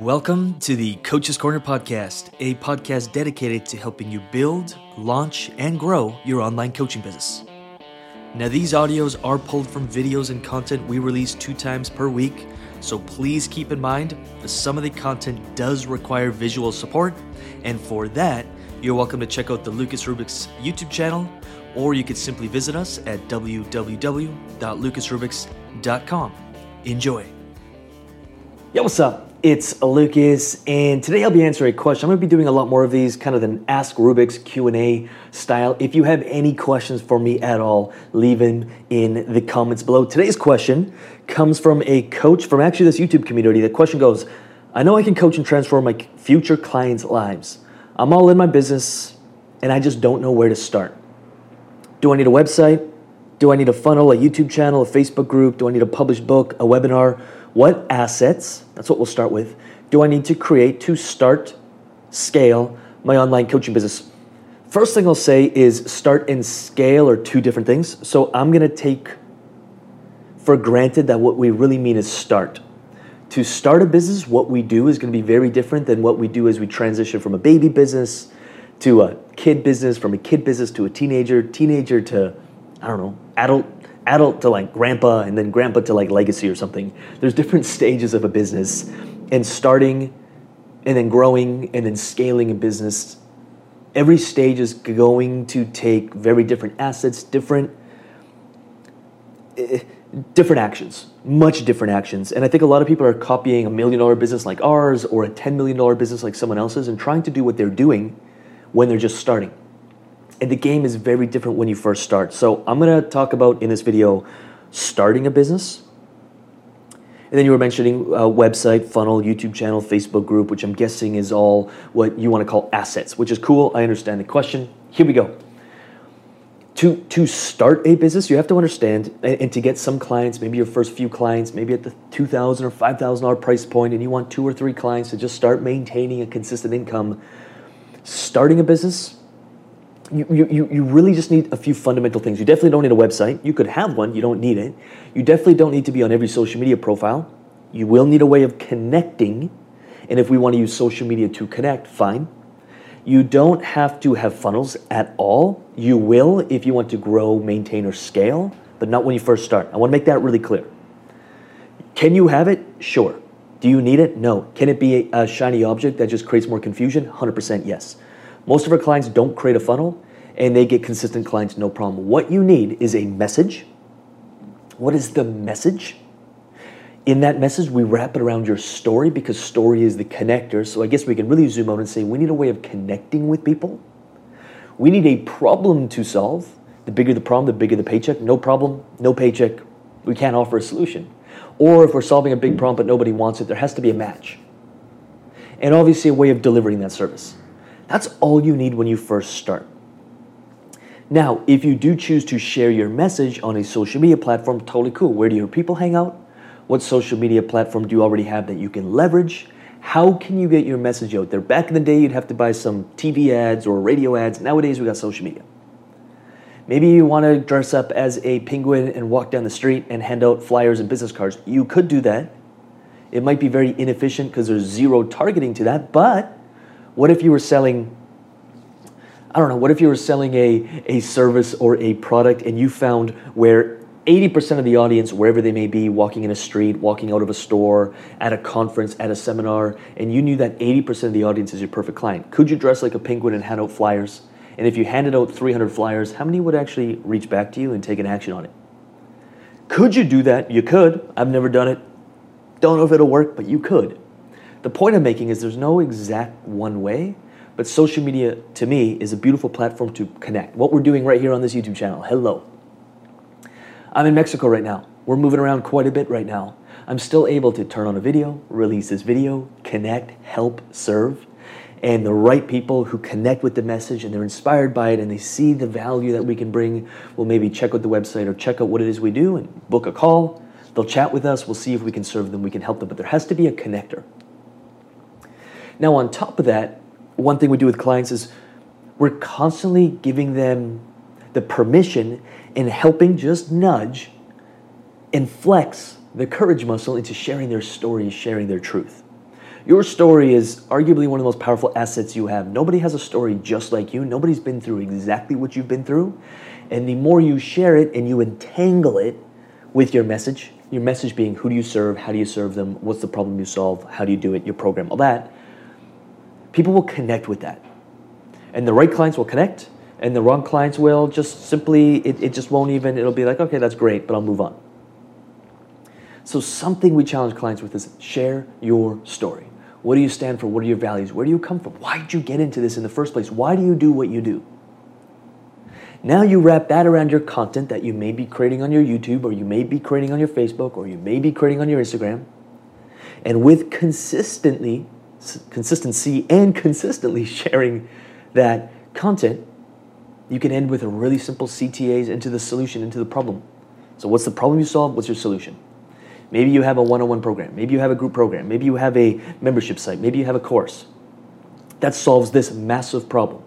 Welcome to the Coaches Corner podcast, a podcast dedicated to helping you build, launch, and grow your online coaching business. Now, these audios are pulled from videos and content we release two times per week, so please keep in mind that some of the content does require visual support, and for that, you're welcome to check out the Lucas Rubix YouTube channel, or you could simply visit us at www.lucasrubix.com. Enjoy. Yo, what's up? It's Lucas, and today I'll be answering a question. I'm going to be doing a lot more of these, kind of an Ask Rubix Q&A style. If you have any questions for me at all, leave them in the comments below. Today's question comes from a coach from actually this YouTube community. The question goes, I know I can coach and transform my future clients' lives. I'm all in my business, and I just don't know where to start. Do I need a website? Do I need a funnel, a YouTube channel, a Facebook group? Do I need a published book, a webinar? What assets, that's what we'll start with, do I need to create to start, scale my online coaching business? First thing I'll say is start and scale are two different things. So I'm gonna take for granted that what we really mean is start. To start a business, what we do is gonna be very different than what we do as we transition from a baby business to a kid business, from a kid business to a teenager, teenager to, I don't know, adult adult to like grandpa and then grandpa to like legacy or something. There's different stages of a business and starting and then growing and then scaling a business. Every stage is going to take very different assets, different eh, different actions, much different actions. And I think a lot of people are copying a million dollar business like ours or a 10 million dollar business like someone else's and trying to do what they're doing when they're just starting and the game is very different when you first start. So I'm gonna talk about in this video starting a business. And then you were mentioning a website, funnel, YouTube channel, Facebook group, which I'm guessing is all what you want to call assets, which is cool. I understand the question. Here we go. To, to start a business, you have to understand, and, and to get some clients, maybe your first few clients, maybe at the 2,000 or $5,000 price point, and you want two or three clients to just start maintaining a consistent income. Starting a business, you, you, you really just need a few fundamental things. You definitely don't need a website. You could have one, you don't need it. You definitely don't need to be on every social media profile. You will need a way of connecting. And if we want to use social media to connect, fine. You don't have to have funnels at all. You will if you want to grow, maintain, or scale, but not when you first start. I want to make that really clear. Can you have it? Sure. Do you need it? No. Can it be a shiny object that just creates more confusion? 100% yes. Most of our clients don't create a funnel and they get consistent clients no problem. What you need is a message. What is the message? In that message, we wrap it around your story because story is the connector. So I guess we can really zoom out and say we need a way of connecting with people. We need a problem to solve. The bigger the problem, the bigger the paycheck. No problem, no paycheck. We can't offer a solution. Or if we're solving a big problem but nobody wants it, there has to be a match. And obviously, a way of delivering that service. That's all you need when you first start. Now, if you do choose to share your message on a social media platform, totally cool. Where do your people hang out? What social media platform do you already have that you can leverage? How can you get your message out there? Back in the day, you'd have to buy some TV ads or radio ads. Nowadays, we got social media. Maybe you want to dress up as a penguin and walk down the street and hand out flyers and business cards. You could do that. It might be very inefficient because there's zero targeting to that, but what if you were selling, I don't know, what if you were selling a, a service or a product and you found where 80% of the audience, wherever they may be, walking in a street, walking out of a store, at a conference, at a seminar, and you knew that 80% of the audience is your perfect client. Could you dress like a penguin and hand out flyers? And if you handed out 300 flyers, how many would actually reach back to you and take an action on it? Could you do that? You could. I've never done it. Don't know if it'll work, but you could. The point I'm making is there's no exact one way, but social media to me is a beautiful platform to connect. What we're doing right here on this YouTube channel. Hello. I'm in Mexico right now. We're moving around quite a bit right now. I'm still able to turn on a video, release this video, connect, help, serve, and the right people who connect with the message and they're inspired by it and they see the value that we can bring will maybe check out the website or check out what it is we do and book a call. They'll chat with us. We'll see if we can serve them, we can help them, but there has to be a connector. Now, on top of that, one thing we do with clients is we're constantly giving them the permission and helping just nudge and flex the courage muscle into sharing their story, sharing their truth. Your story is arguably one of the most powerful assets you have. Nobody has a story just like you. Nobody's been through exactly what you've been through. And the more you share it and you entangle it with your message, your message being who do you serve, how do you serve them, what's the problem you solve, how do you do it, your program, all that, people will connect with that. And the right clients will connect, and the wrong clients will just simply, it, it just won't even, it'll be like, okay, that's great, but I'll move on. So, something we challenge clients with is share your story. What do you stand for? What are your values? Where do you come from? Why did you get into this in the first place? Why do you do what you do? Now you wrap that around your content that you may be creating on your YouTube or you may be creating on your Facebook or you may be creating on your Instagram. And with consistently consistency and consistently sharing that content, you can end with a really simple CTAs into the solution, into the problem. So what's the problem you solve? What's your solution? Maybe you have a one on one program. Maybe you have a group program. Maybe you have a membership site. Maybe you have a course that solves this massive problem.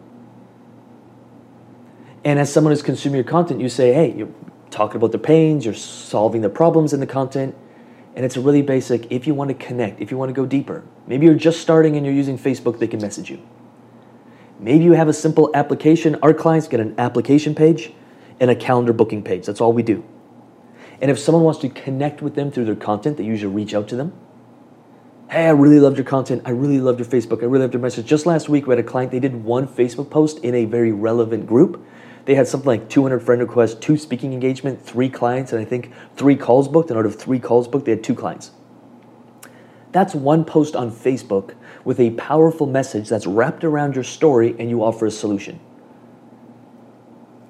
And as someone who's consuming your content, you say, hey, you're talking about the pains, you're solving the problems in the content. And it's a really basic if you want to connect, if you want to go deeper. Maybe you're just starting and you're using Facebook, they can message you. Maybe you have a simple application. Our clients get an application page and a calendar booking page. That's all we do. And if someone wants to connect with them through their content, they usually reach out to them. Hey, I really loved your content. I really loved your Facebook. I really loved your message. Just last week, we had a client, they did one Facebook post in a very relevant group. They had something like 200 friend requests, two speaking engagement, three clients, and I think three calls booked. And out of three calls booked, they had two clients. That's one post on Facebook with a powerful message that's wrapped around your story and you offer a solution.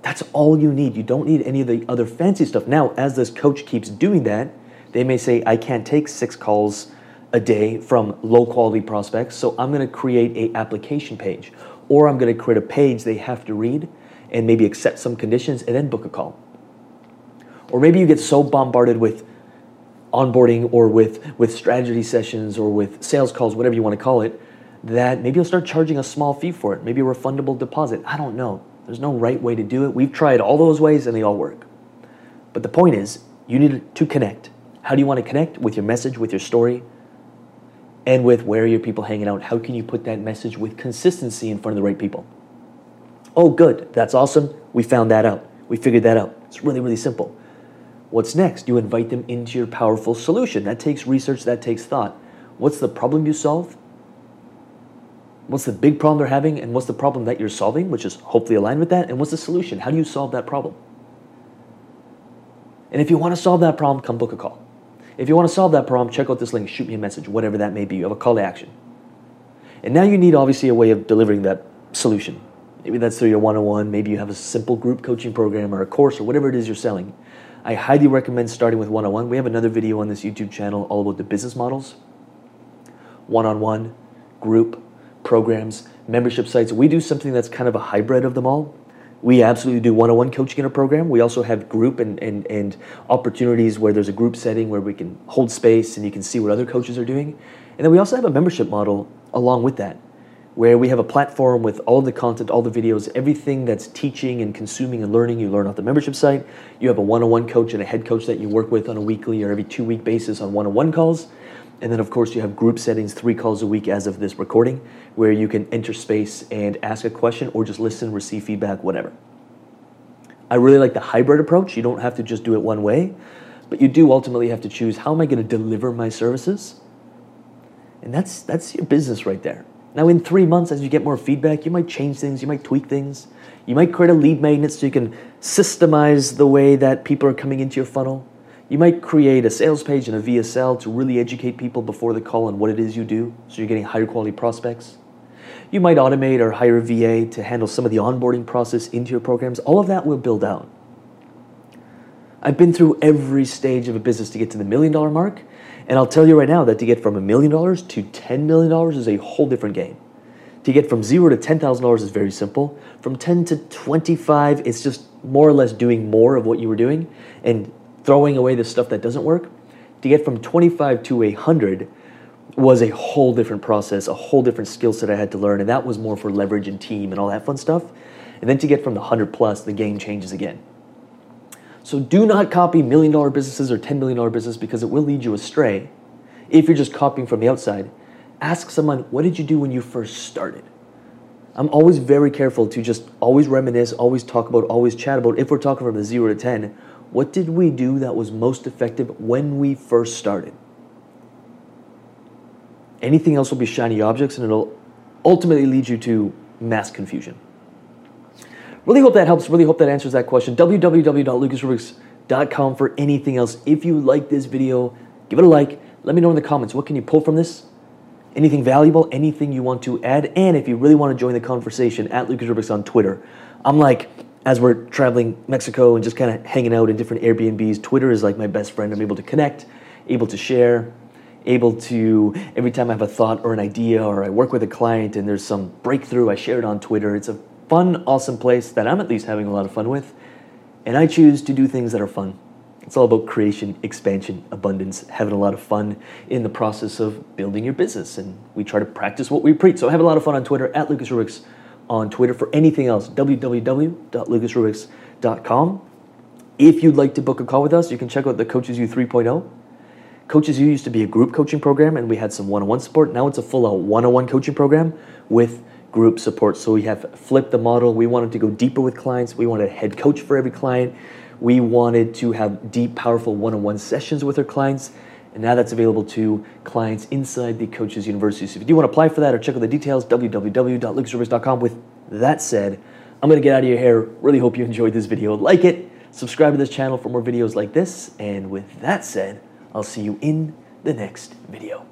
That's all you need. You don't need any of the other fancy stuff. Now, as this coach keeps doing that, they may say, I can't take six calls a day from low quality prospects, so I'm gonna create a application page. Or I'm gonna create a page they have to read and maybe accept some conditions and then book a call. Or maybe you get so bombarded with onboarding or with, with strategy sessions or with sales calls, whatever you want to call it, that maybe you'll start charging a small fee for it, maybe a refundable deposit. I don't know. There's no right way to do it. We've tried all those ways and they all work. But the point is, you need to connect. How do you want to connect? With your message, with your story, and with where are your people hanging out? How can you put that message with consistency in front of the right people? Oh, good. That's awesome. We found that out. We figured that out. It's really, really simple. What's next? You invite them into your powerful solution. That takes research, that takes thought. What's the problem you solve? what's the big problem they're having and what's the problem that you're solving, which is hopefully aligned with that, and what's the solution? How do you solve that problem? And if you want to solve that problem, come book a call. If you want to solve that problem, check out this link, shoot me a message, whatever that may be. You have a call to action. And now you need obviously a way of delivering that solution. Maybe that's through your one on one, maybe you have a simple group coaching program or a course or whatever it is you're selling. I highly recommend starting with one on one. We have another video on this YouTube channel all about the business models one on one, group, programs, membership sites. We do something that's kind of a hybrid of them all. We absolutely do one on one coaching in our program. We also have group and, and, and opportunities where there's a group setting where we can hold space and you can see what other coaches are doing. And then we also have a membership model along with that, where we have a platform with all the content, all the videos, everything that's teaching and consuming and learning, you learn off the membership site. You have a one on one coach and a head coach that you work with on a weekly or every two week basis on one on one calls. And then, of course, you have group settings, three calls a week as of this recording, where you can enter space and ask a question or just listen, receive feedback, whatever. I really like the hybrid approach. You don't have to just do it one way, but you do ultimately have to choose how am I going to deliver my services? And that's, that's your business right there. Now, in three months, as you get more feedback, you might change things, you might tweak things, you might create a lead magnet so you can systemize the way that people are coming into your funnel. You might create a sales page and a VSL to really educate people before the call on what it is you do, so you're getting higher quality prospects. You might automate or hire a VA to handle some of the onboarding process into your programs. All of that will build out. I've been through every stage of a business to get to the million dollar mark, and I'll tell you right now that to get from a million dollars to $10 million is a whole different game. To get from zero to $10,000 is very simple. From 10 to 25, it's just more or less doing more of what you were doing and throwing away the stuff that doesn't work, to get from 25 to 100 was a whole different process, a whole different skill set I had to learn, and that was more for leverage and team and all that fun stuff. And then to get from the 100 plus, the game changes again. So do not copy million dollar businesses or $10 million business because it will lead you astray if you're just copying from the outside. Ask someone, what did you do when you first started? I'm always very careful to just always reminisce, always talk about, always chat about, if we're talking from a zero to 10, what did we do that was most effective when we first started? Anything else will be shiny objects and it'll ultimately lead you to mass confusion. Really hope that helps. Really hope that answers that question. www.lucasrubix.com for anything else. If you like this video, give it a like. Let me know in the comments what can you pull from this? anything valuable, anything you want to add, and if you really want to join the conversation at Lucas Rubix on Twitter. I'm like, as we're traveling Mexico and just kind of hanging out in different Airbnbs, Twitter is like my best friend. I'm able to connect, able to share, able to, every time I have a thought or an idea or I work with a client and there's some breakthrough, I share it on Twitter. It's a fun, awesome place that I'm at least having a lot of fun with. And I choose to do things that are fun. It's all about creation, expansion, abundance, having a lot of fun in the process of building your business. And we try to practice what we preach. So have a lot of fun on Twitter at Lucas Rubix on Twitter. For anything else, www.lucasrubix.com. If you'd like to book a call with us, you can check out the Coaches U 3.0. Coaches U used to be a group coaching program and we had some one on one support. Now it's a full out one on one coaching program with group support. So we have flipped the model. We wanted to go deeper with clients, we wanted a head coach for every client. We wanted to have deep, powerful one on one sessions with our clients. And now that's available to clients inside the Coaches University. So if you do want to apply for that or check out the details, www.lucasrubix.com. With that said, I'm going to get out of your hair. Really hope you enjoyed this video. Like it, subscribe to this channel for more videos like this. And with that said, I'll see you in the next video.